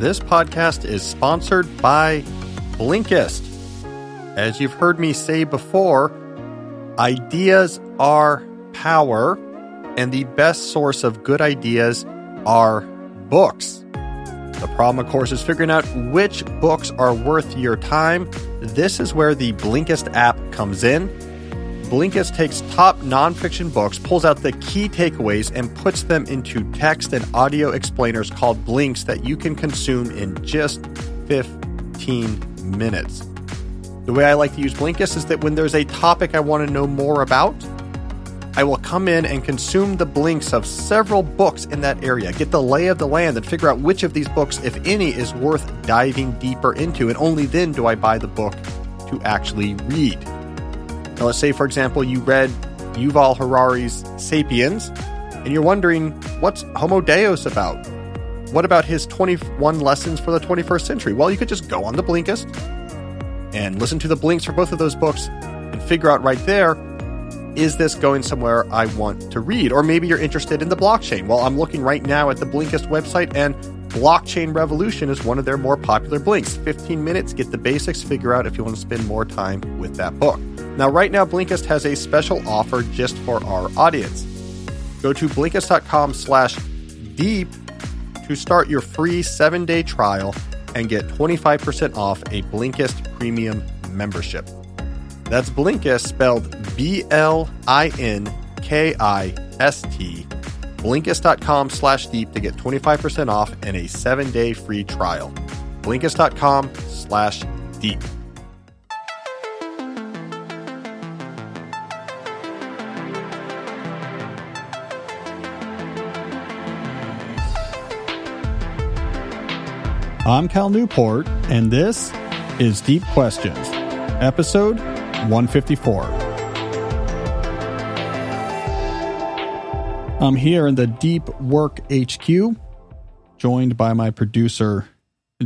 this podcast is sponsored by Blinkist. As you've heard me say before, ideas are power, and the best source of good ideas are books. The problem, of course, is figuring out which books are worth your time. This is where the Blinkist app comes in. Blinkist takes top nonfiction books, pulls out the key takeaways, and puts them into text and audio explainers called blinks that you can consume in just 15 minutes. The way I like to use Blinkist is that when there's a topic I want to know more about, I will come in and consume the blinks of several books in that area, get the lay of the land, and figure out which of these books, if any, is worth diving deeper into. And only then do I buy the book to actually read. Now, let's say, for example, you read Yuval Harari's Sapiens, and you're wondering, what's Homo Deus about? What about his 21 lessons for the 21st century? Well, you could just go on the Blinkist and listen to the blinks for both of those books and figure out right there is this going somewhere I want to read? Or maybe you're interested in the blockchain. Well, I'm looking right now at the Blinkist website, and Blockchain Revolution is one of their more popular blinks. 15 minutes, get the basics, figure out if you want to spend more time with that book. Now, right now, Blinkist has a special offer just for our audience. Go to Blinkist.com slash deep to start your free seven-day trial and get 25% off a Blinkist premium membership. That's Blinkist spelled B L I N K I S T. Blinkist.com slash deep to get 25% off and a seven day free trial. Blinkist.com slash deep. I'm Cal Newport, and this is Deep Questions, episode 154. I'm here in the Deep Work HQ, joined by my producer,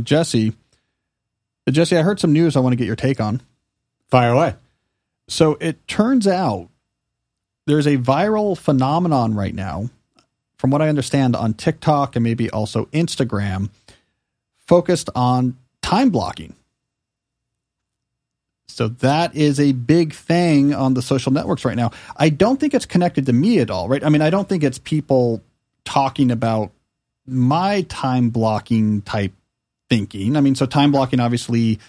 Jesse. Jesse, I heard some news I want to get your take on. Fire away. So it turns out there's a viral phenomenon right now, from what I understand, on TikTok and maybe also Instagram, focused on time blocking. So that is a big thing on the social networks right now. I don't think it's connected to me at all, right? I mean, I don't think it's people talking about my time blocking type thinking. I mean, so time blocking, obviously,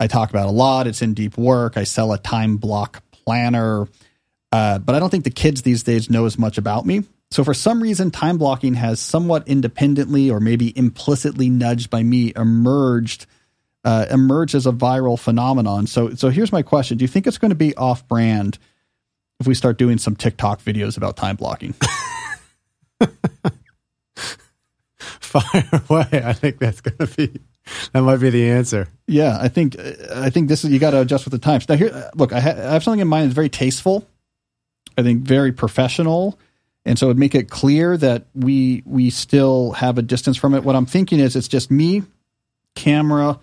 I talk about a lot. It's in deep work. I sell a time block planner, uh, but I don't think the kids these days know as much about me. So for some reason, time blocking has somewhat independently or maybe implicitly nudged by me emerged uh, emerged as a viral phenomenon. So, so here's my question: Do you think it's going to be off-brand if we start doing some TikTok videos about time blocking? Fire away! I think that's going to be that might be the answer. Yeah, I think I think this is you got to adjust with the times. Now, here, look, I, ha- I have something in mind that's very tasteful. I think very professional, and so it would make it clear that we we still have a distance from it. What I'm thinking is, it's just me, camera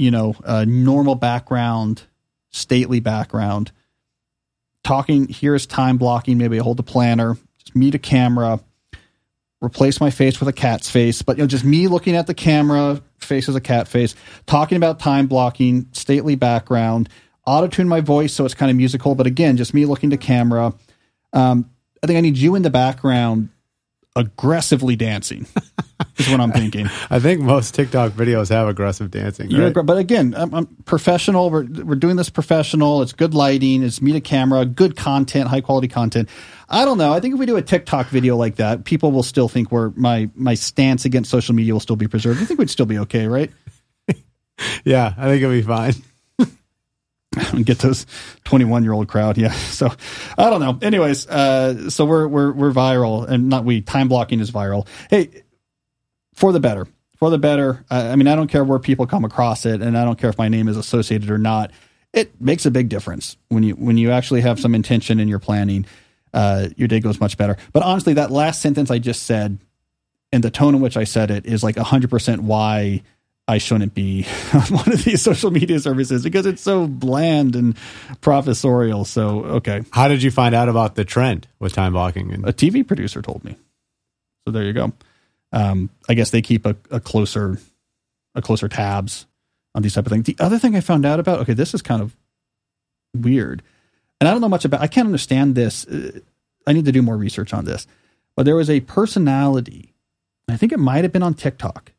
you know, normal background, stately background. Talking here's time blocking. Maybe I hold the planner, just me to camera, replace my face with a cat's face, but you know, just me looking at the camera, face as a cat face, talking about time blocking, stately background, auto tune my voice so it's kind of musical, but again, just me looking to camera. Um, I think I need you in the background aggressively dancing. is what I'm thinking. I think most TikTok videos have aggressive dancing. Right? Yeah, but again, I'm, I'm, professional. We're we're doing this professional. It's good lighting. It's me to camera. Good content. High quality content. I don't know. I think if we do a TikTok video like that, people will still think we're my my stance against social media will still be preserved. I think we'd still be okay, right? yeah, I think it'll be fine. get those 21 year old crowd. Yeah. So I don't know. Anyways, uh, so we're, we're, we're viral and not we time blocking is viral. Hey, for the better, for the better. I mean, I don't care where people come across it and I don't care if my name is associated or not. It makes a big difference when you, when you actually have some intention in your planning, uh, your day goes much better. But honestly, that last sentence I just said and the tone in which I said it is like a hundred percent why I shouldn't be on one of these social media services because it's so bland and professorial. So, okay. How did you find out about the trend with time blocking? And- a TV producer told me. So there you go. Um, I guess they keep a, a, closer a closer tabs on these type of things. The other thing I found out about, okay, this is kind of weird, and I don't know much about. I can't understand this. Uh, I need to do more research on this. But there was a personality, I think it might have been on TikTok,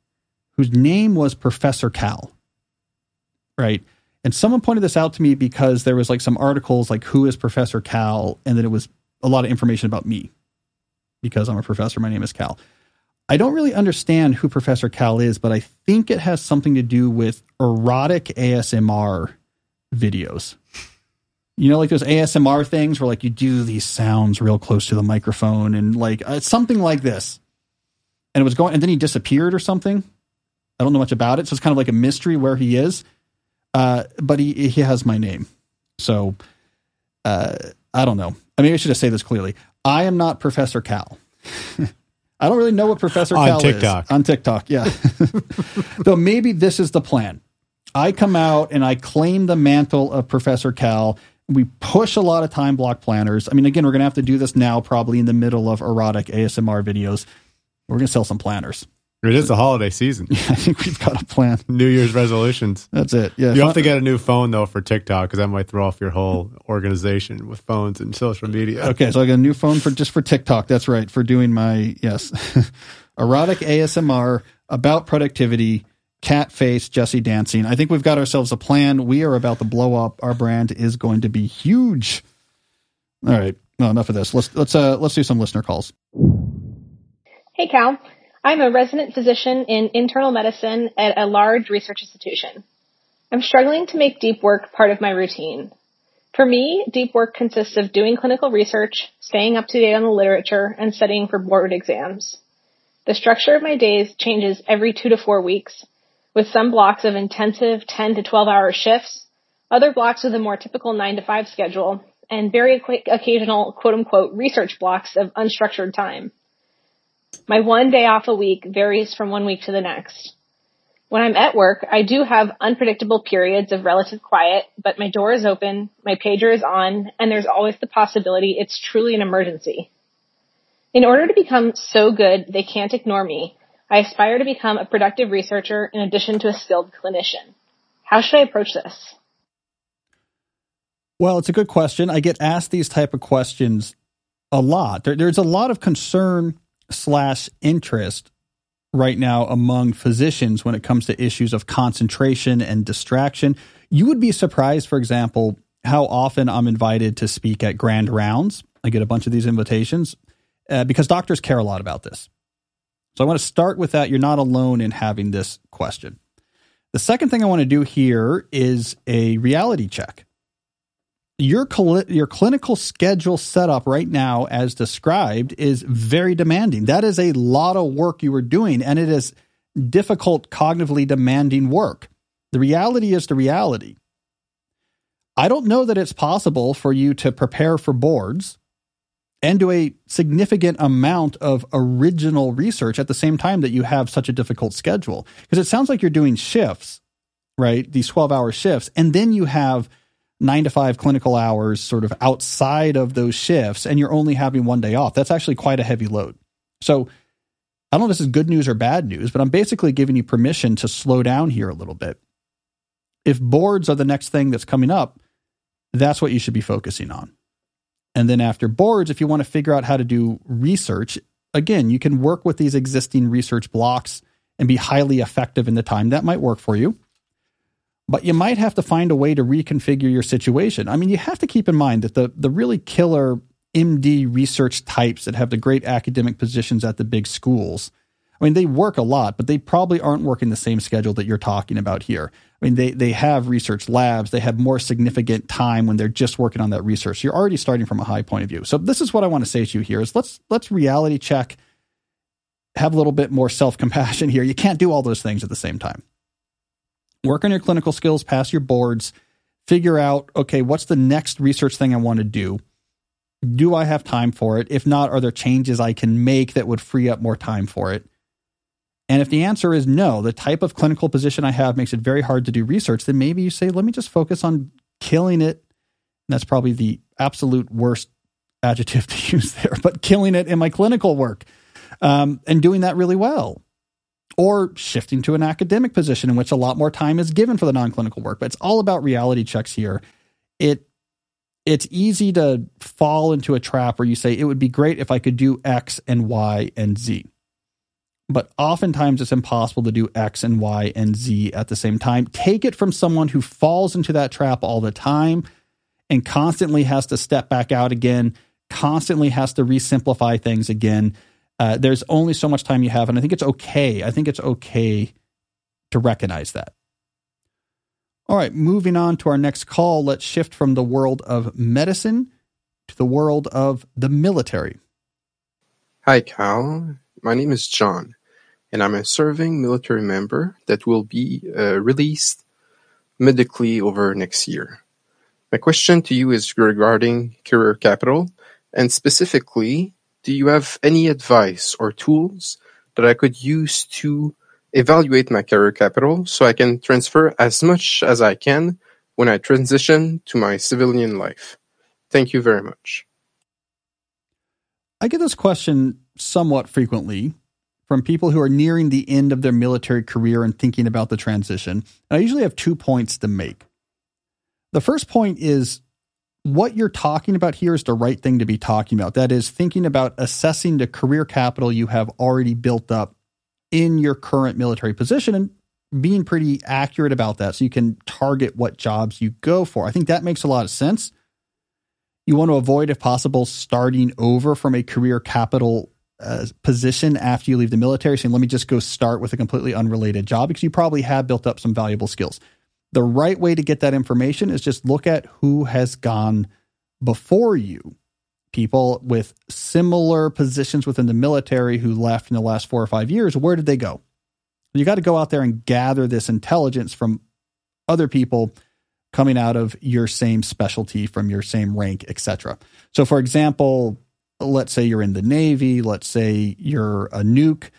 whose name was Professor Cal. Right. And someone pointed this out to me because there was like some articles like who is Professor Cal, and then it was a lot of information about me because I'm a professor. My name is Cal. I don't really understand who Professor Cal is, but I think it has something to do with erotic ASMR videos. You know, like those ASMR things where like you do these sounds real close to the microphone and like uh, something like this. And it was going, and then he disappeared or something. I don't know much about it, so it's kind of like a mystery where he is. Uh, but he he has my name, so uh, I don't know. I mean, I should just say this clearly. I am not Professor Cal. I don't really know what Professor on Cal TikTok. is on TikTok. Yeah, though maybe this is the plan. I come out and I claim the mantle of Professor Cal. We push a lot of time block planners. I mean, again, we're going to have to do this now, probably in the middle of erotic ASMR videos. We're going to sell some planners. It is the holiday season. I think we've got a plan. New Year's resolutions. That's it. Yeah. You have to get a new phone though for TikTok because that might throw off your whole organization with phones and social media. Okay, so I got a new phone for just for TikTok. That's right, for doing my yes, erotic ASMR about productivity, cat face, Jesse dancing. I think we've got ourselves a plan. We are about to blow up. Our brand is going to be huge. All right, no, enough of this. Let's let's uh let's do some listener calls. Hey, Cal. I'm a resident physician in internal medicine at a large research institution. I'm struggling to make deep work part of my routine. For me, deep work consists of doing clinical research, staying up to date on the literature, and studying for board exams. The structure of my days changes every two to four weeks, with some blocks of intensive 10 to 12 hour shifts, other blocks with a more typical 9 to 5 schedule, and very occasional quote unquote research blocks of unstructured time. My one day off a week varies from one week to the next. When I'm at work, I do have unpredictable periods of relative quiet, but my door is open, my pager is on, and there's always the possibility it's truly an emergency. In order to become so good they can't ignore me, I aspire to become a productive researcher in addition to a skilled clinician. How should I approach this? Well, it's a good question. I get asked these type of questions a lot. There, there's a lot of concern slash interest right now among physicians when it comes to issues of concentration and distraction. You would be surprised, for example, how often I'm invited to speak at grand rounds. I get a bunch of these invitations uh, because doctors care a lot about this. So I want to start with that. You're not alone in having this question. The second thing I want to do here is a reality check your cl- your clinical schedule setup right now as described is very demanding. That is a lot of work you are doing and it is difficult cognitively demanding work. The reality is the reality. I don't know that it's possible for you to prepare for boards and do a significant amount of original research at the same time that you have such a difficult schedule. Because it sounds like you're doing shifts right? These 12 hour shifts and then you have nine to five clinical hours sort of outside of those shifts and you're only having one day off. That's actually quite a heavy load. So I don't know if this is good news or bad news, but I'm basically giving you permission to slow down here a little bit. If boards are the next thing that's coming up, that's what you should be focusing on. And then after boards, if you want to figure out how to do research, again, you can work with these existing research blocks and be highly effective in the time. That might work for you but you might have to find a way to reconfigure your situation. I mean, you have to keep in mind that the, the really killer MD research types that have the great academic positions at the big schools, I mean, they work a lot, but they probably aren't working the same schedule that you're talking about here. I mean, they, they have research labs, they have more significant time when they're just working on that research. You're already starting from a high point of view. So this is what I want to say to you here is let's let's reality check, have a little bit more self-compassion here. You can't do all those things at the same time work on your clinical skills, pass your boards, figure out, okay, what's the next research thing I want to do? Do I have time for it? If not, are there changes I can make that would free up more time for it? And if the answer is no, the type of clinical position I have makes it very hard to do research, then maybe you say, let me just focus on killing it. And that's probably the absolute worst adjective to use there, but killing it in my clinical work um, and doing that really well. Or shifting to an academic position in which a lot more time is given for the non-clinical work. But it's all about reality checks here. It it's easy to fall into a trap where you say it would be great if I could do X and Y and Z. But oftentimes it's impossible to do X and Y and Z at the same time. Take it from someone who falls into that trap all the time and constantly has to step back out again, constantly has to resimplify things again. Uh, there's only so much time you have. And I think it's okay. I think it's okay to recognize that. All right, moving on to our next call, let's shift from the world of medicine to the world of the military. Hi, Cal. My name is John, and I'm a serving military member that will be uh, released medically over next year. My question to you is regarding career capital, and specifically do you have any advice or tools that I could use to evaluate my career capital so I can transfer as much as I can when I transition to my civilian life? Thank you very much. I get this question somewhat frequently from people who are nearing the end of their military career and thinking about the transition. And I usually have two points to make. The first point is what you're talking about here is the right thing to be talking about. That is, thinking about assessing the career capital you have already built up in your current military position and being pretty accurate about that so you can target what jobs you go for. I think that makes a lot of sense. You want to avoid, if possible, starting over from a career capital uh, position after you leave the military, saying, let me just go start with a completely unrelated job because you probably have built up some valuable skills the right way to get that information is just look at who has gone before you. People with similar positions within the military who left in the last four or five years, where did they go? You got to go out there and gather this intelligence from other people coming out of your same specialty, from your same rank, etc. So, for example, let's say you're in the Navy, let's say you're a nuke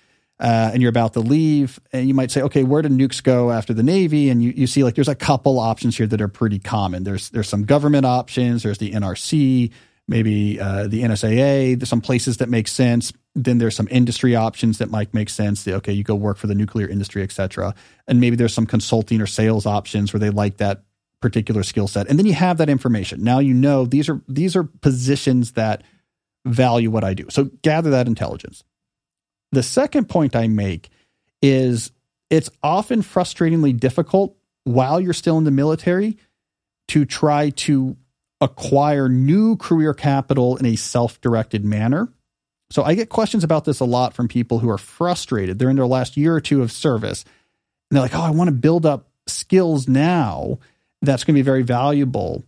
uh, and you're about to leave, and you might say, okay, where do nukes go after the Navy? And you, you see like there's a couple options here that are pretty common. There's there's some government options. There's the NRC, maybe uh, the NSAA. There's some places that make sense. Then there's some industry options that might make sense. The, okay, you go work for the nuclear industry, et cetera. And maybe there's some consulting or sales options where they like that particular skill set. And then you have that information. Now you know these are these are positions that value what I do. So gather that intelligence. The second point I make is it's often frustratingly difficult while you're still in the military to try to acquire new career capital in a self directed manner. So I get questions about this a lot from people who are frustrated. They're in their last year or two of service and they're like, oh, I want to build up skills now that's going to be very valuable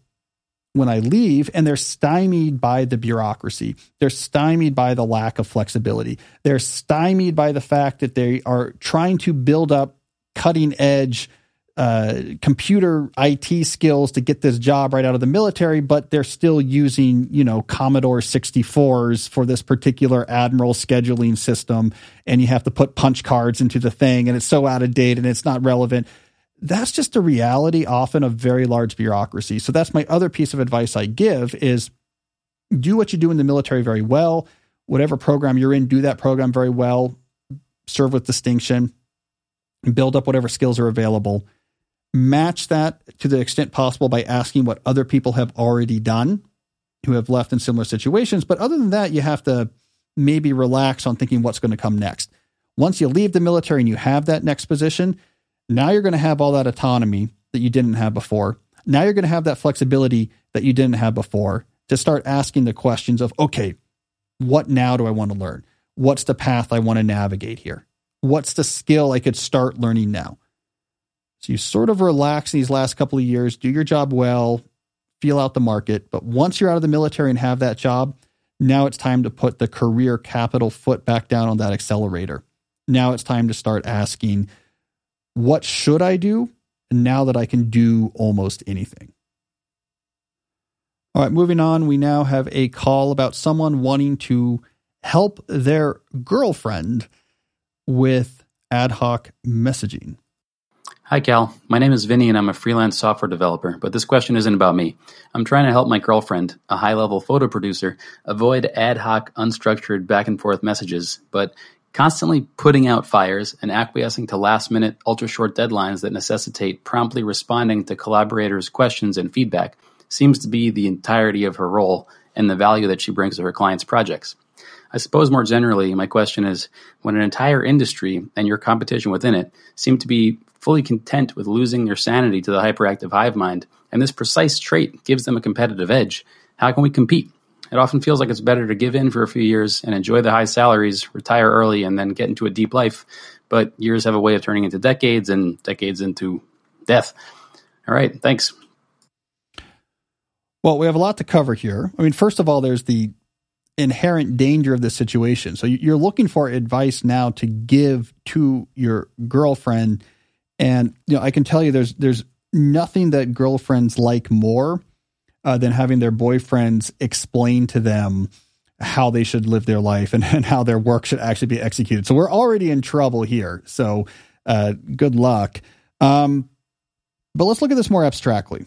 when I leave, and they're stymied by the bureaucracy. They're stymied by the lack of flexibility. They're stymied by the fact that they are trying to build up cutting edge uh, computer IT skills to get this job right out of the military, but they're still using, you know, Commodore 64s for this particular Admiral scheduling system. And you have to put punch cards into the thing, and it's so out of date and it's not relevant that's just the reality often of very large bureaucracy. So that's my other piece of advice I give is do what you do in the military very well. Whatever program you're in, do that program very well. Serve with distinction. Build up whatever skills are available. Match that to the extent possible by asking what other people have already done who have left in similar situations. But other than that, you have to maybe relax on thinking what's going to come next. Once you leave the military and you have that next position, now you're going to have all that autonomy that you didn't have before. Now you're going to have that flexibility that you didn't have before to start asking the questions of, okay, what now do I want to learn? What's the path I want to navigate here? What's the skill I could start learning now? So you sort of relax these last couple of years, do your job well, feel out the market. But once you're out of the military and have that job, now it's time to put the career capital foot back down on that accelerator. Now it's time to start asking what should I do now that I can do almost anything? All right, moving on, we now have a call about someone wanting to help their girlfriend with ad hoc messaging. Hi, Cal. My name is Vinny and I'm a freelance software developer, but this question isn't about me. I'm trying to help my girlfriend, a high level photo producer, avoid ad hoc, unstructured back and forth messages, but Constantly putting out fires and acquiescing to last minute, ultra short deadlines that necessitate promptly responding to collaborators' questions and feedback seems to be the entirety of her role and the value that she brings to her clients' projects. I suppose more generally, my question is when an entire industry and your competition within it seem to be fully content with losing their sanity to the hyperactive hive mind, and this precise trait gives them a competitive edge, how can we compete? It often feels like it's better to give in for a few years and enjoy the high salaries, retire early, and then get into a deep life. But years have a way of turning into decades and decades into death. All right, thanks. Well, we have a lot to cover here. I mean, first of all, there's the inherent danger of this situation. So you're looking for advice now to give to your girlfriend and you know, I can tell you there's there's nothing that girlfriends like more uh, than having their boyfriends explain to them how they should live their life and, and how their work should actually be executed. So we're already in trouble here. So uh, good luck. Um, but let's look at this more abstractly.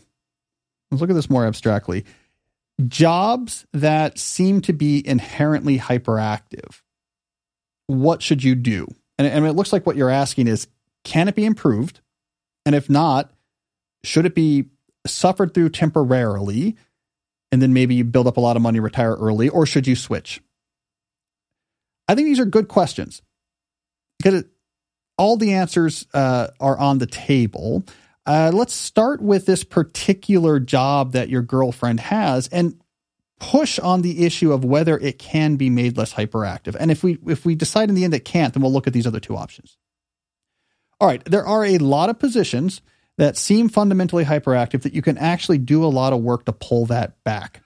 Let's look at this more abstractly. Jobs that seem to be inherently hyperactive. What should you do? And, and it looks like what you're asking is can it be improved? And if not, should it be suffered through temporarily and then maybe you build up a lot of money, retire early, or should you switch? I think these are good questions because it, all the answers uh, are on the table. Uh, let's start with this particular job that your girlfriend has and push on the issue of whether it can be made less hyperactive. And if we if we decide in the end it can't, then we'll look at these other two options. All right, there are a lot of positions that seem fundamentally hyperactive that you can actually do a lot of work to pull that back.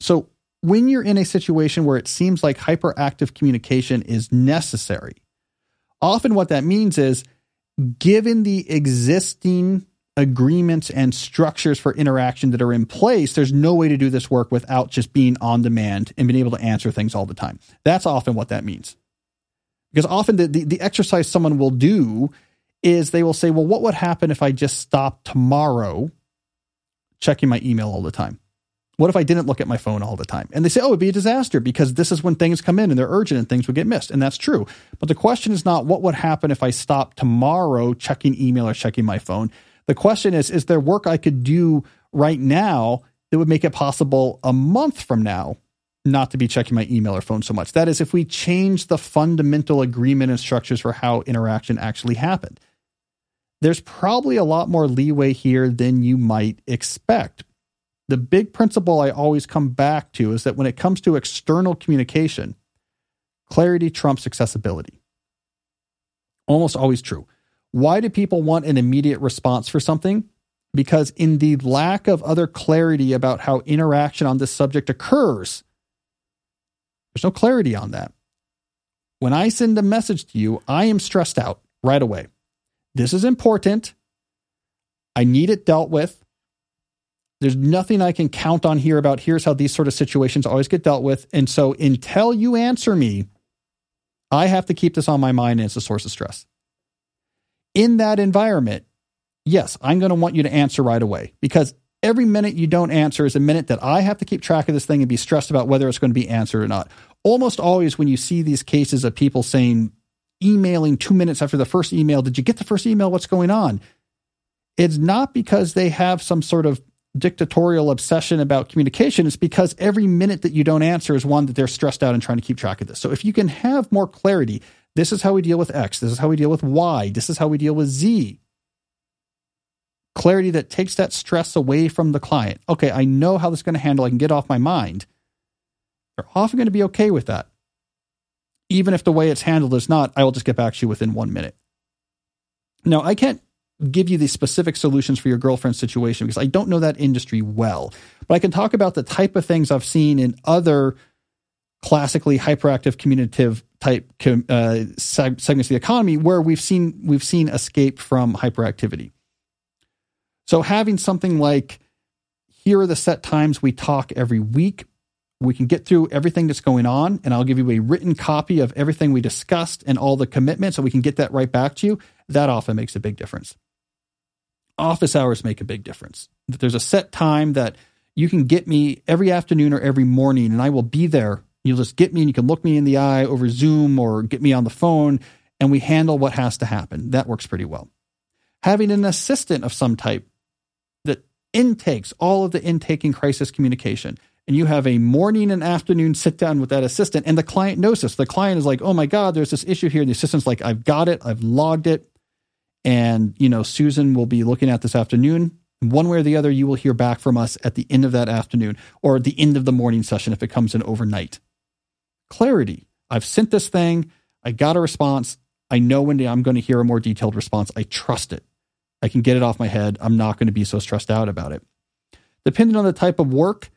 So, when you're in a situation where it seems like hyperactive communication is necessary, often what that means is given the existing agreements and structures for interaction that are in place, there's no way to do this work without just being on demand and being able to answer things all the time. That's often what that means. Because often the, the, the exercise someone will do is they will say, well, what would happen if I just stopped tomorrow checking my email all the time? What if I didn't look at my phone all the time? And they say, oh, it'd be a disaster because this is when things come in and they're urgent and things would get missed. And that's true. But the question is not what would happen if I stopped tomorrow checking email or checking my phone. The question is, is there work I could do right now that would make it possible a month from now not to be checking my email or phone so much? That is, if we change the fundamental agreement and structures for how interaction actually happened there's probably a lot more leeway here than you might expect. The big principle I always come back to is that when it comes to external communication, clarity trumps accessibility. Almost always true. Why do people want an immediate response for something? Because in the lack of other clarity about how interaction on this subject occurs, there's no clarity on that. When I send a message to you, I am stressed out right away. This is important. I need it dealt with. There's nothing I can count on here about here's how these sort of situations always get dealt with. And so until you answer me, I have to keep this on my mind and it's a source of stress. In that environment, yes, I'm going to want you to answer right away because every minute you don't answer is a minute that I have to keep track of this thing and be stressed about whether it's going to be answered or not. Almost always, when you see these cases of people saying emailing two minutes after the first email. Did you get the first email? What's going on? It's not because they have some sort of dictatorial obsession about communication. It's because every minute that you don't answer is one that they're stressed out and trying to keep track of this. So if you can have more clarity, this is how we deal with X, this is how we deal with Y, this is how we deal with Z. Clarity that takes that stress away from the client. Okay, I know how this is going to handle. I can get off my mind. They're often going to be okay with that even if the way it's handled is not, I will just get back to you within one minute. Now, I can't give you the specific solutions for your girlfriend's situation because I don't know that industry well, but I can talk about the type of things I've seen in other classically hyperactive communicative type uh, segments of the economy where we've seen we've seen escape from hyperactivity. So having something like here are the set times we talk every week we can get through everything that's going on, and I'll give you a written copy of everything we discussed and all the commitments, so we can get that right back to you. That often makes a big difference. Office hours make a big difference. There's a set time that you can get me every afternoon or every morning, and I will be there You'll just get me and you can look me in the eye over Zoom or get me on the phone and we handle what has to happen. That works pretty well. Having an assistant of some type that intakes all of the intake and crisis communication. And you have a morning and afternoon sit down with that assistant, and the client knows this. The client is like, oh my God, there's this issue here. And the assistant's like, I've got it, I've logged it. And, you know, Susan will be looking at this afternoon. One way or the other, you will hear back from us at the end of that afternoon or the end of the morning session if it comes in overnight. Clarity. I've sent this thing. I got a response. I know when I'm going to hear a more detailed response. I trust it. I can get it off my head. I'm not going to be so stressed out about it. Depending on the type of work,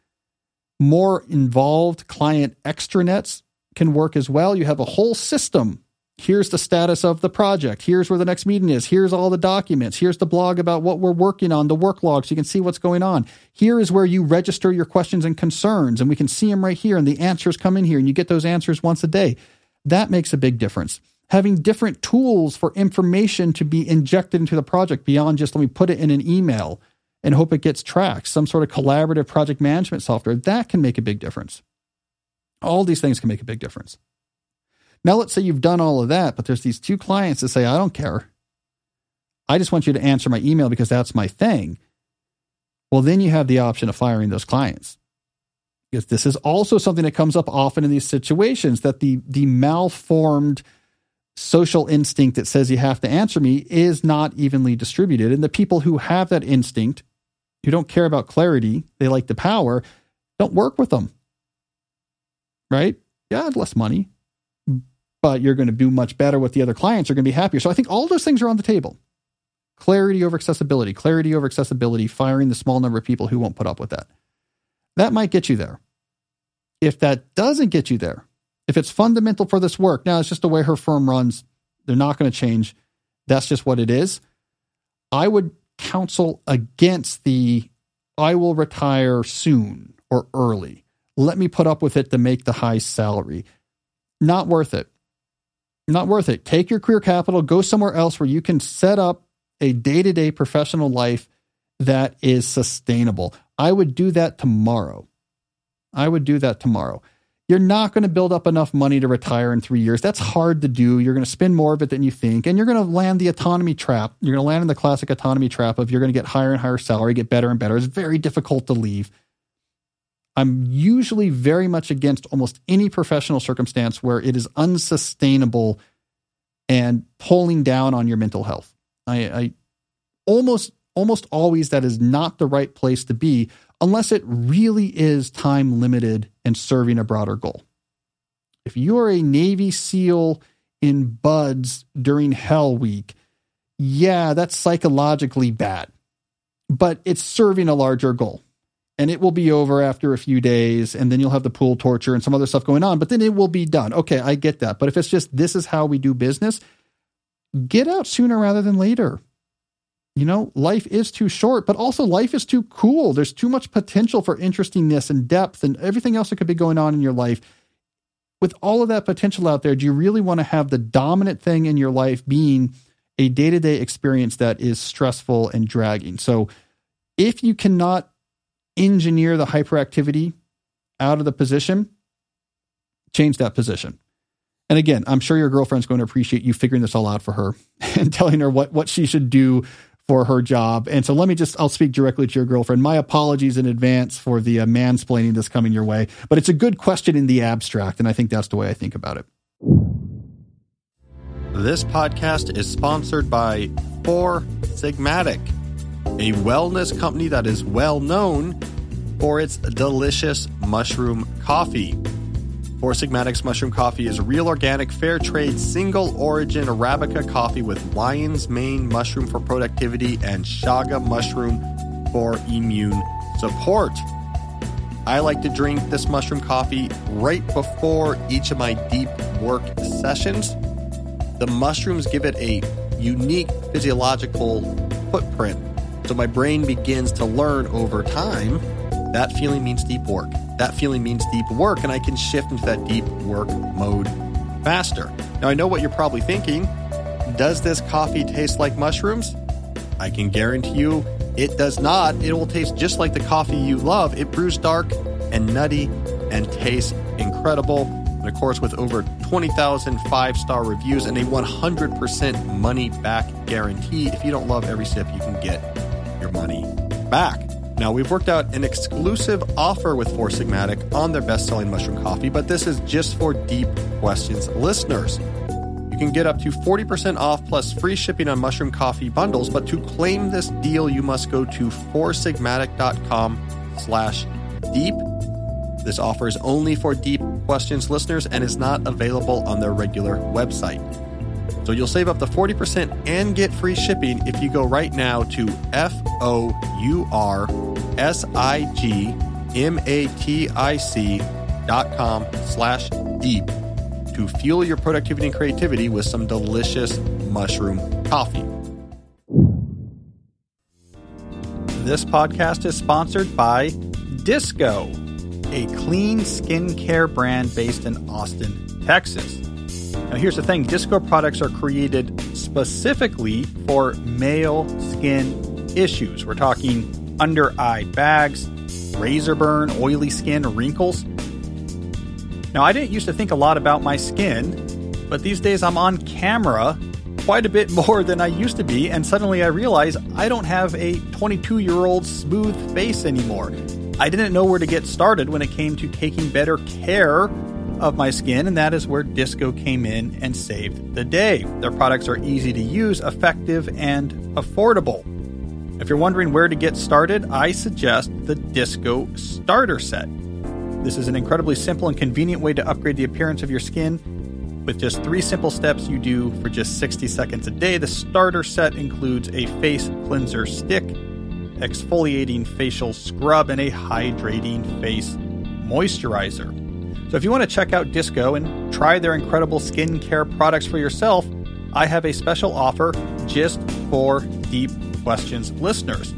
more involved client extranets can work as well. You have a whole system Here's the status of the project. Here's where the next meeting is. Here's all the documents. Here's the blog about what we're working on, the work logs. so you can see what's going on. Here is where you register your questions and concerns, and we can see them right here, and the answers come in here, and you get those answers once a day. That makes a big difference. Having different tools for information to be injected into the project beyond just let me put it in an email and hope it gets tracked, some sort of collaborative project management software, that can make a big difference. All these things can make a big difference. Now, let's say you've done all of that, but there's these two clients that say, I don't care. I just want you to answer my email because that's my thing. Well, then you have the option of firing those clients. Because this is also something that comes up often in these situations that the, the malformed social instinct that says you have to answer me is not evenly distributed. And the people who have that instinct, who don't care about clarity, they like the power, don't work with them. Right? Yeah, less money, but you're going to do much better with the other clients. You're going to be happier. So I think all those things are on the table. Clarity over accessibility, clarity over accessibility, firing the small number of people who won't put up with that. That might get you there. If that doesn't get you there, if it's fundamental for this work, now it's just the way her firm runs, they're not going to change. That's just what it is. I would counsel against the I will retire soon or early. Let me put up with it to make the high salary. Not worth it not worth it. Take your career capital, go somewhere else where you can set up a day to day professional life that is sustainable. I would do that tomorrow. I would do that tomorrow. You're not going to build up enough money to retire in three years. That's hard to do. You're going to spend more of it than you think. And you're going to land the autonomy trap. You're going to land in the classic autonomy trap of you're going to get higher and higher salary, get better and better. It's very difficult to leave. I'm usually very much against almost any professional circumstance where it is unsustainable and pulling down on your mental health. I, I almost almost always that is not the right place to be unless it really is time limited and serving a broader goal. If you're a Navy SEAL in BUD/S during Hell Week, yeah, that's psychologically bad, but it's serving a larger goal. And it will be over after a few days and then you'll have the pool torture and some other stuff going on but then it will be done. Okay i get that. But if it's just this is how we do business get out sooner rather than later you know life is too short but also life is too cool. There's too much potential for interestingness and depth and everything else that could be going on in your life. With all of that potential out there do you really want to have the dominant thing in your life being a day-to-day experience that is stressful and dragging? So if you cannot engineer the hyperactivity out of the position, change that position. And again, I'm sure your girlfriend's going to appreciate you figuring this all out for her and telling her what, what she should do for her job. And so let me just, I'll speak directly to your girlfriend. My apologies in advance for the uh, mansplaining that's coming your way, but it's a good question in the abstract. And I think that's the way I think about it. This podcast is sponsored by Four Sigmatic a wellness company that is well known for its delicious mushroom coffee. Four Sigmatic's mushroom coffee is a real organic, fair trade, single origin Arabica coffee with lion's mane mushroom for productivity and chaga mushroom for immune support. I like to drink this mushroom coffee right before each of my deep work sessions. The mushrooms give it a unique physiological footprint so my brain begins to learn over time that feeling means deep work. That feeling means deep work, and I can shift into that deep work mode faster. Now, I know what you're probably thinking. Does this coffee taste like mushrooms? I can guarantee you it does not. It will taste just like the coffee you love. It brews dark and nutty and tastes incredible. And of course, with over 20,000 five star reviews and a 100% money back guarantee, if you don't love every sip, you can get your money back. Now, we've worked out an exclusive offer with Four Sigmatic on their best selling mushroom coffee, but this is just for Deep Questions listeners. You can get up to 40% off plus free shipping on mushroom coffee bundles, but to claim this deal, you must go to foursigmatic.com slash deep. This offer is only for Deep Questions listeners and is not available on their regular website. So you'll save up to 40% and get free shipping if you go right now to F O U R S I G M A T I C dot com slash deep to fuel your productivity and creativity with some delicious mushroom coffee. This podcast is sponsored by Disco, a clean skincare brand based in Austin, Texas. Now, here's the thing Disco products are created specifically for male skin issues. We're talking under eye bags, razor burn, oily skin, wrinkles. Now, I didn't used to think a lot about my skin, but these days I'm on camera quite a bit more than I used to be, and suddenly I realize I don't have a 22 year old smooth face anymore. I didn't know where to get started when it came to taking better care of my skin, and that is where Disco came in and saved the day. Their products are easy to use, effective, and affordable. If you're wondering where to get started, I suggest the Disco Starter Set. This is an incredibly simple and convenient way to upgrade the appearance of your skin. With just three simple steps you do for just 60 seconds a day, the starter set includes a face cleanser stick, exfoliating facial scrub, and a hydrating face moisturizer. So if you want to check out Disco and try their incredible skincare products for yourself, I have a special offer just for Deep Questions listeners.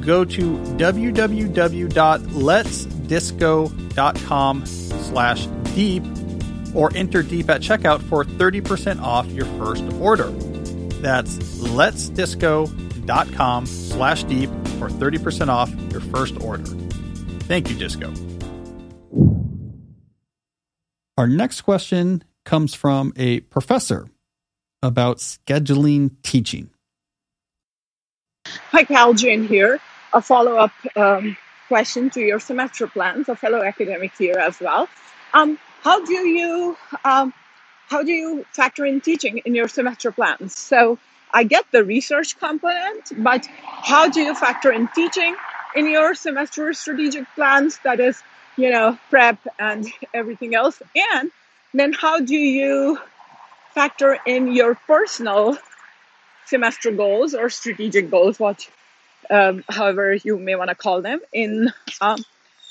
Go to www.letsdisco.com slash deep or enter deep at checkout for 30% off your first order. That's letsdisco.com slash deep for 30% off your first order. Thank you, Disco. Our next question comes from a professor about scheduling teaching. Hi, Cal Jane here. A follow up um, question to your semester plans, a fellow academic here as well. Um, how do you um, how do you factor in teaching in your semester plans? So I get the research component, but how do you factor in teaching in your semester strategic plans? That is you know, prep and everything else. And then how do you factor in your personal semester goals or strategic goals, what, um, however you may want to call them, in um,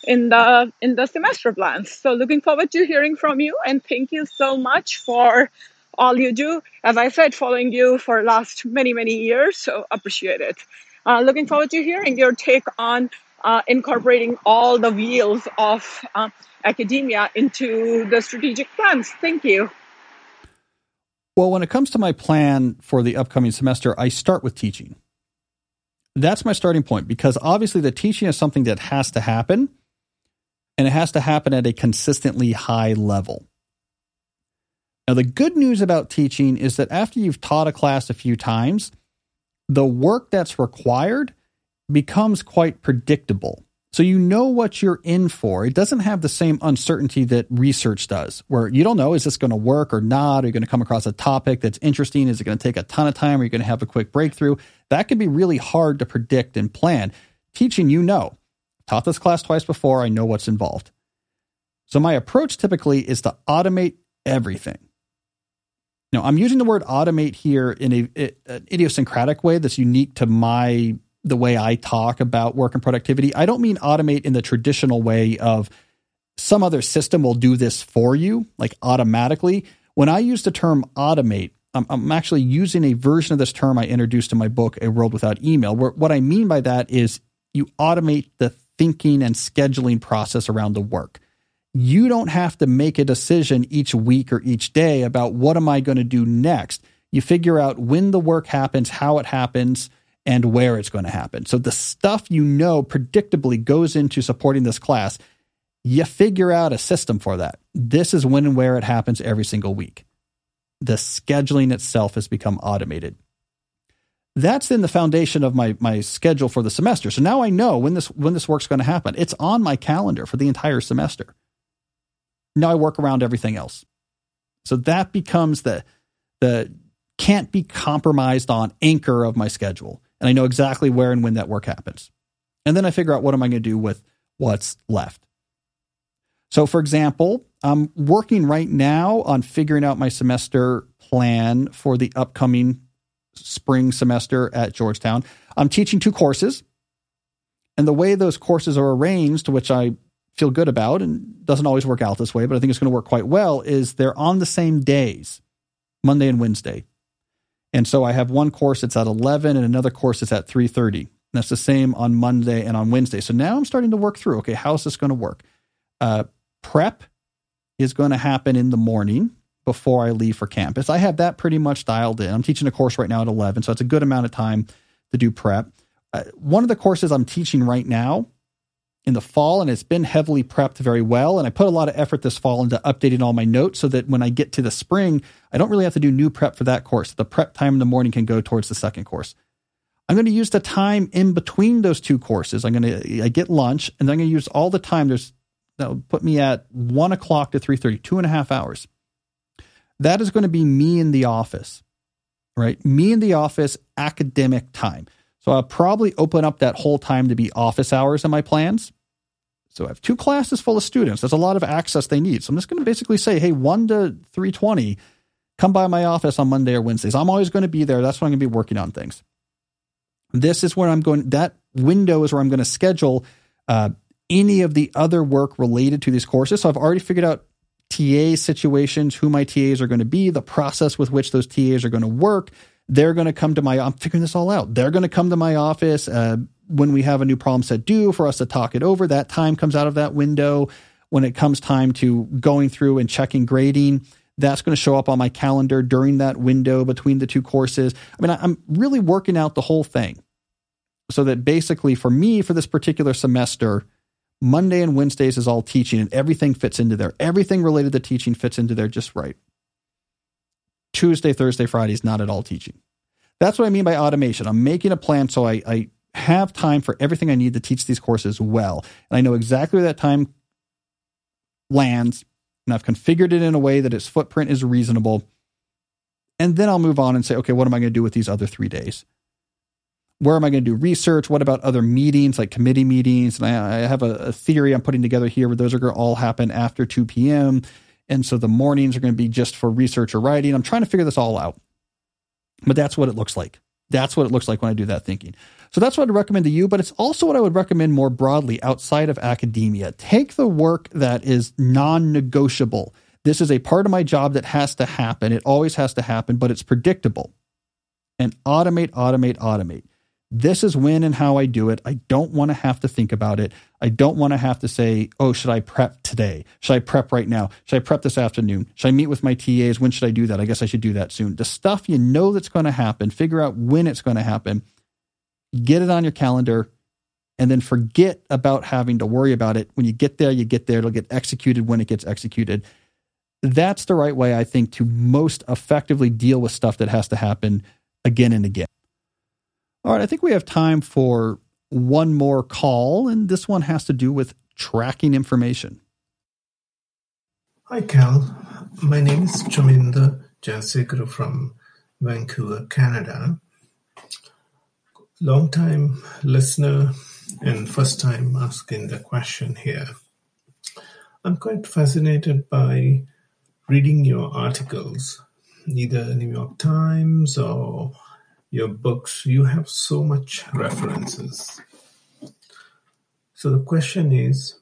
in the in the semester plans. So looking forward to hearing from you, and thank you so much for all you do. As I said, following you for last many many years, so appreciate it. Uh, looking forward to hearing your take on uh, incorporating all the wheels of uh, academia into the strategic plans. Thank you. Well, when it comes to my plan for the upcoming semester, I start with teaching. That's my starting point because obviously the teaching is something that has to happen and it has to happen at a consistently high level. Now, the good news about teaching is that after you've taught a class a few times, the work that's required becomes quite predictable. So you know what you're in for. It doesn't have the same uncertainty that research does, where you don't know is this going to work or not? Are you going to come across a topic that's interesting? Is it going to take a ton of time? Are you going to have a quick breakthrough? That can be really hard to predict and plan. Teaching, you know, taught this class twice before. I know what's involved. So my approach typically is to automate everything. Now, I'm using the word automate here in a, an idiosyncratic way that's unique to my the way I talk about work and productivity. I don't mean automate in the traditional way of some other system will do this for you, like automatically. When I use the term automate, I'm, I'm actually using a version of this term I introduced in my book, A World Without Email. Where what I mean by that is you automate the thinking and scheduling process around the work. You don't have to make a decision each week or each day about what am I going to do next. You figure out when the work happens, how it happens, and where it's going to happen. So the stuff you know predictably goes into supporting this class. You figure out a system for that. This is when and where it happens every single week. The scheduling itself has become automated. That's then the foundation of my my schedule for the semester. So now I know when this when this work's going to happen. It's on my calendar for the entire semester. Now I work around everything else. So that becomes the the can't be compromised on anchor of my schedule. And I know exactly where and when that work happens. And then I figure out what am I going to do with what's left. So, for example, I'm working right now on figuring out my semester plan for the upcoming spring semester at Georgetown. I'm teaching two courses. And the way those courses are arranged, which I feel good about and doesn't always work out this way, but I think it's going to work quite well, is they're on the same days, Monday and Wednesday. And so I have one course that's at 11 and another course that's at 3:30. That's the same on Monday and on Wednesday. So now I'm starting to work through, okay, how's this going to work? Uh, prep is going to happen in the morning before I leave for campus. I have that pretty much dialed in. I'm teaching a course right now at 11, so it's a good amount of time to do prep. Uh, one of the courses I'm teaching right now in the fall, and it's been heavily prepped very well. And I put a lot of effort this fall into updating all my notes so that when I get to the spring, I don't really have to do new prep for that course. The prep time in the morning can go towards the second course. I'm going to use the time in between those two courses. I'm going to I get lunch, and then I'm going to use all the time. There's that will put me at one o'clock to three thirty, two and a half hours. That is going to be me in the office, right? Me in the office, academic time. So I'll probably open up that whole time to be office hours in my plans. So I have two classes full of students. There's a lot of access they need. So I'm just going to basically say, hey, 1 to 320, come by my office on Monday or Wednesdays. I'm always going to be there. That's when I'm going to be working on things. This is where I'm going, that window is where I'm going to schedule uh, any of the other work related to these courses. So I've already figured out TA situations, who my TAs are going to be, the process with which those TAs are going to work. They're going to come to my, I'm figuring this all out. They're going to come to my office uh, when we have a new problem set due for us to talk it over. That time comes out of that window. When it comes time to going through and checking grading, that's going to show up on my calendar during that window between the two courses. I mean, I'm really working out the whole thing so that basically for me, for this particular semester, Monday and Wednesdays is all teaching and everything fits into there. Everything related to teaching fits into there just right. Tuesday, Thursday, Friday is not at all teaching. That's what I mean by automation. I'm making a plan so I, I have time for everything I need to teach these courses well. And I know exactly where that time lands, and I've configured it in a way that its footprint is reasonable. And then I'll move on and say, okay, what am I going to do with these other three days? where am I going to do research? What about other meetings like committee meetings? And I, I have a, a, theory I'm putting together here where those are going to all happen after 2 p.m. And so the mornings are going to be just for research or writing. I'm trying to figure this all out. But that's what it looks like. That's what it looks like when I do that thinking. So that's what I'd recommend to you, but it's also what I would recommend more broadly outside of academia. Take the work that is non negotiable. This is a part of my job that has to happen. It always has to happen, but it's predictable. And automate, automate, automate. This is when and how I do it. I don't want to have to think about it. I don't want to have to say, oh, should I prep today? Should I prep right now? Should I prep this afternoon? Should I meet with my TAs? When should I do that? I guess I should do that soon. The stuff you know that's going to happen, figure out when it's going to happen, get it on your calendar, and then forget about having to worry about it. When you get there, you get there. It'll get executed when it gets executed. That's the right way, I think, to most effectively deal with stuff that has to happen again and again. All right, I think we have time for one more call, and this one has to do with tracking information. Hi, Cal. My name is Chaminda Jayasekara from Vancouver, Canada. Long time listener and first time asking the question here. I'm quite fascinated by reading your articles, either New York Times or your books, you have so much references. So the question is,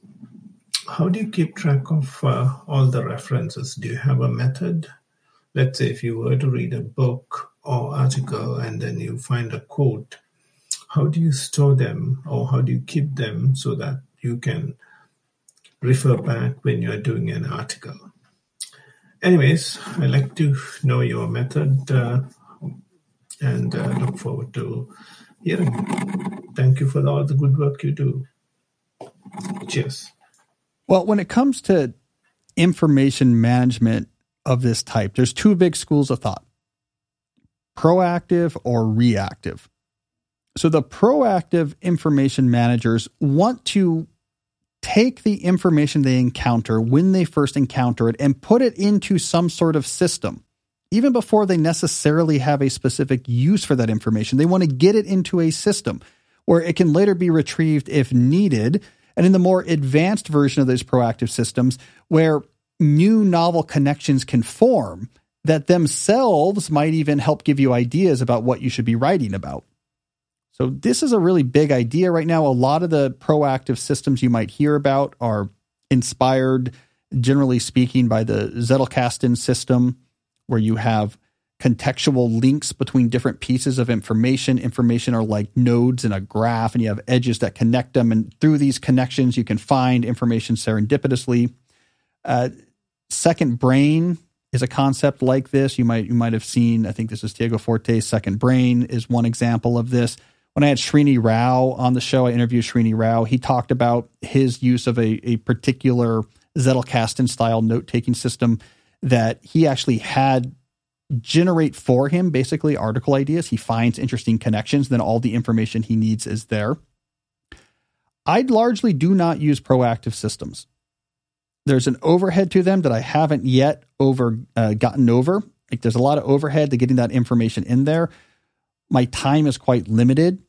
how do you keep track of uh, all the references? Do you have a method? Let's say if you were to read a book or article and then you find a quote, how do you store them or how do you keep them so that you can refer back when you're doing an article? Anyways, I'd like to know your method. Uh, and uh, look forward to hearing. Thank you for all the good work you do. Cheers. Well, when it comes to information management of this type, there's two big schools of thought proactive or reactive. So the proactive information managers want to take the information they encounter when they first encounter it and put it into some sort of system. Even before they necessarily have a specific use for that information, they want to get it into a system where it can later be retrieved if needed. And in the more advanced version of those proactive systems, where new novel connections can form that themselves might even help give you ideas about what you should be writing about. So, this is a really big idea right now. A lot of the proactive systems you might hear about are inspired, generally speaking, by the Zettelkasten system, where you have contextual links between different pieces of information. Information are like nodes in a graph, and you have edges that connect them. And through these connections, you can find information serendipitously. Uh, second brain is a concept like this. You might you might have seen. I think this is Tiago Forte's Second Brain is one example of this. When I had Srini Rao on the show, I interviewed Srini Rao. He talked about his use of a, a particular Zettelkasten style note taking system that he actually had generate for him basically article ideas. He finds interesting connections, then all the information he needs is there. I largely do not use proactive systems. There's an overhead to them that I haven't yet over uh, gotten over. Like there's a lot of overhead to getting that information in there. My time is quite limited,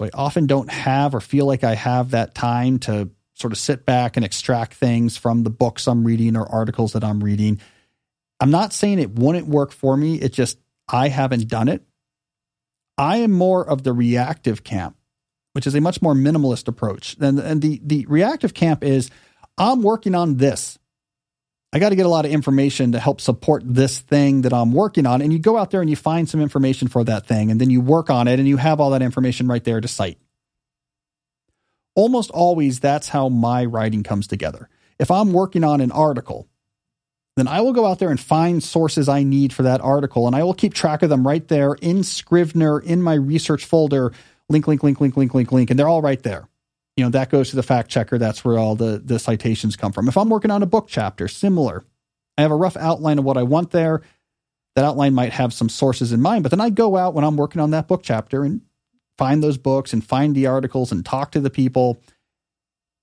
so I often don't have or feel like I have that time to sort of sit back and extract things from the books I'm reading or articles that I'm reading. I'm not saying it wouldn't work for me. It's just I haven't done it. I am more of the reactive camp, which is a much more minimalist approach. And, and the, the reactive camp is I'm working on this. I got to get a lot of information to help support this thing that I'm working on. And you go out there and you find some information for that thing, and then you work on it and you have all that information right there to cite. Almost always, that's how my writing comes together. If I'm working on an article, then I will go out there and find sources I need for that article, and I will keep track of them right there in Scrivener in my research folder. Link, link, link, link, link, link, link, and they're all right there you know that goes to the fact checker. That's where all the the citations come from. If i'm working on a book chapter similar i have a rough outline of what i want there. That outline might have some sources in mind but then i go out when i'm working on that book chapter and find those books and find the articles and talk to the people.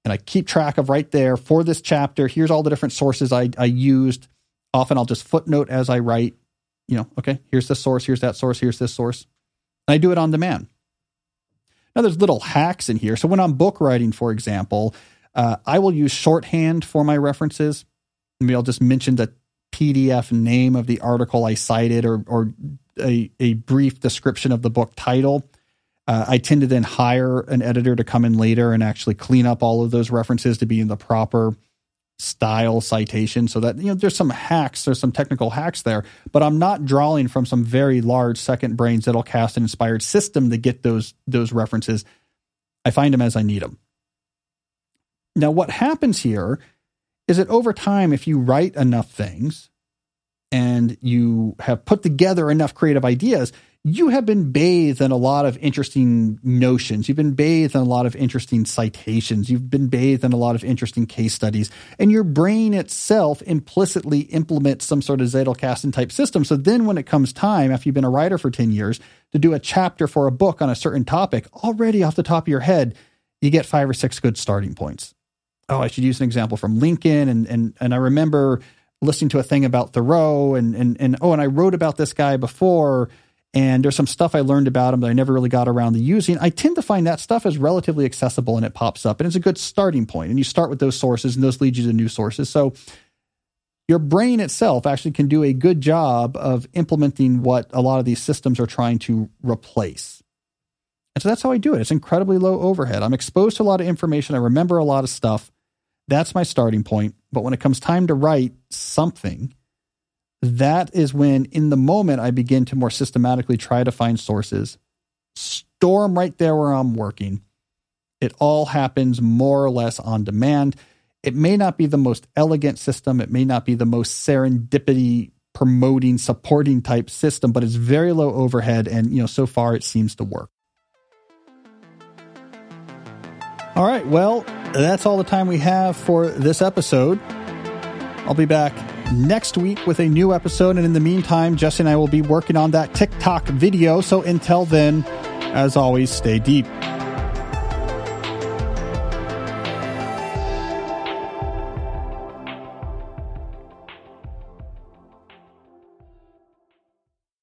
And i keep track of right there for this chapter here's all the different sources i, I used. Often i'll just footnote as i write you know okay here's this source here's that source here's this source. And i do it on demand now, there's little hacks in here. So when I'm book writing, for example, uh, I will use shorthand for my references. Maybe I'll just mention the PDF name of the article I cited or, or a, a brief description of the book title. Uh, I tend to then hire an editor to come in later and actually clean up all of those references to be in the proper style citation so that you know there's some hacks there's some technical hacks there but i'm not drawing from some very large second brain Zettelkasten inspired system to get those those references. I find them as i need them now what happens here is that over time if you write enough things and you have put together enough creative ideas you have been bathed in a lot of interesting notions. You've been bathed in a lot of interesting citations. You've been bathed in a lot of interesting case studies. And your brain itself implicitly implements some sort of Zettelkasten type system. So then when it comes time, after you've been a writer for 10 years, to do a chapter for a book on a certain topic, already off the top of your head, you get five or six good starting points. Oh, I should use an example from Lincoln. And, and, and I remember listening to a thing about Thoreau and, and, and, oh, and I wrote about this guy before and there's some stuff I learned about them that I never really got around to using. I tend to find that stuff is relatively accessible and it pops up and it's a good starting point. And you start with those sources and those lead you to new sources. So your brain itself actually can do a good job of implementing what a lot of these systems are trying to replace. And so that's how I do it. It's incredibly low overhead. I'm exposed to a lot of information. I remember a lot of stuff. That's my starting point. But when it comes time to write something, that is when, in the moment, I begin to more systematically try to find sources, store them right there where I'm working. It all happens more or less on demand. It may not be the most elegant system, it may not be the most serendipity promoting, supporting type system, but it's very low overhead. And, you know, so far it seems to work. All right. Well, that's all the time we have for this episode. I'll be back next week with a new episode. And in the meantime, Jesse and I will be working on that TikTok video. So until then, as always, stay deep.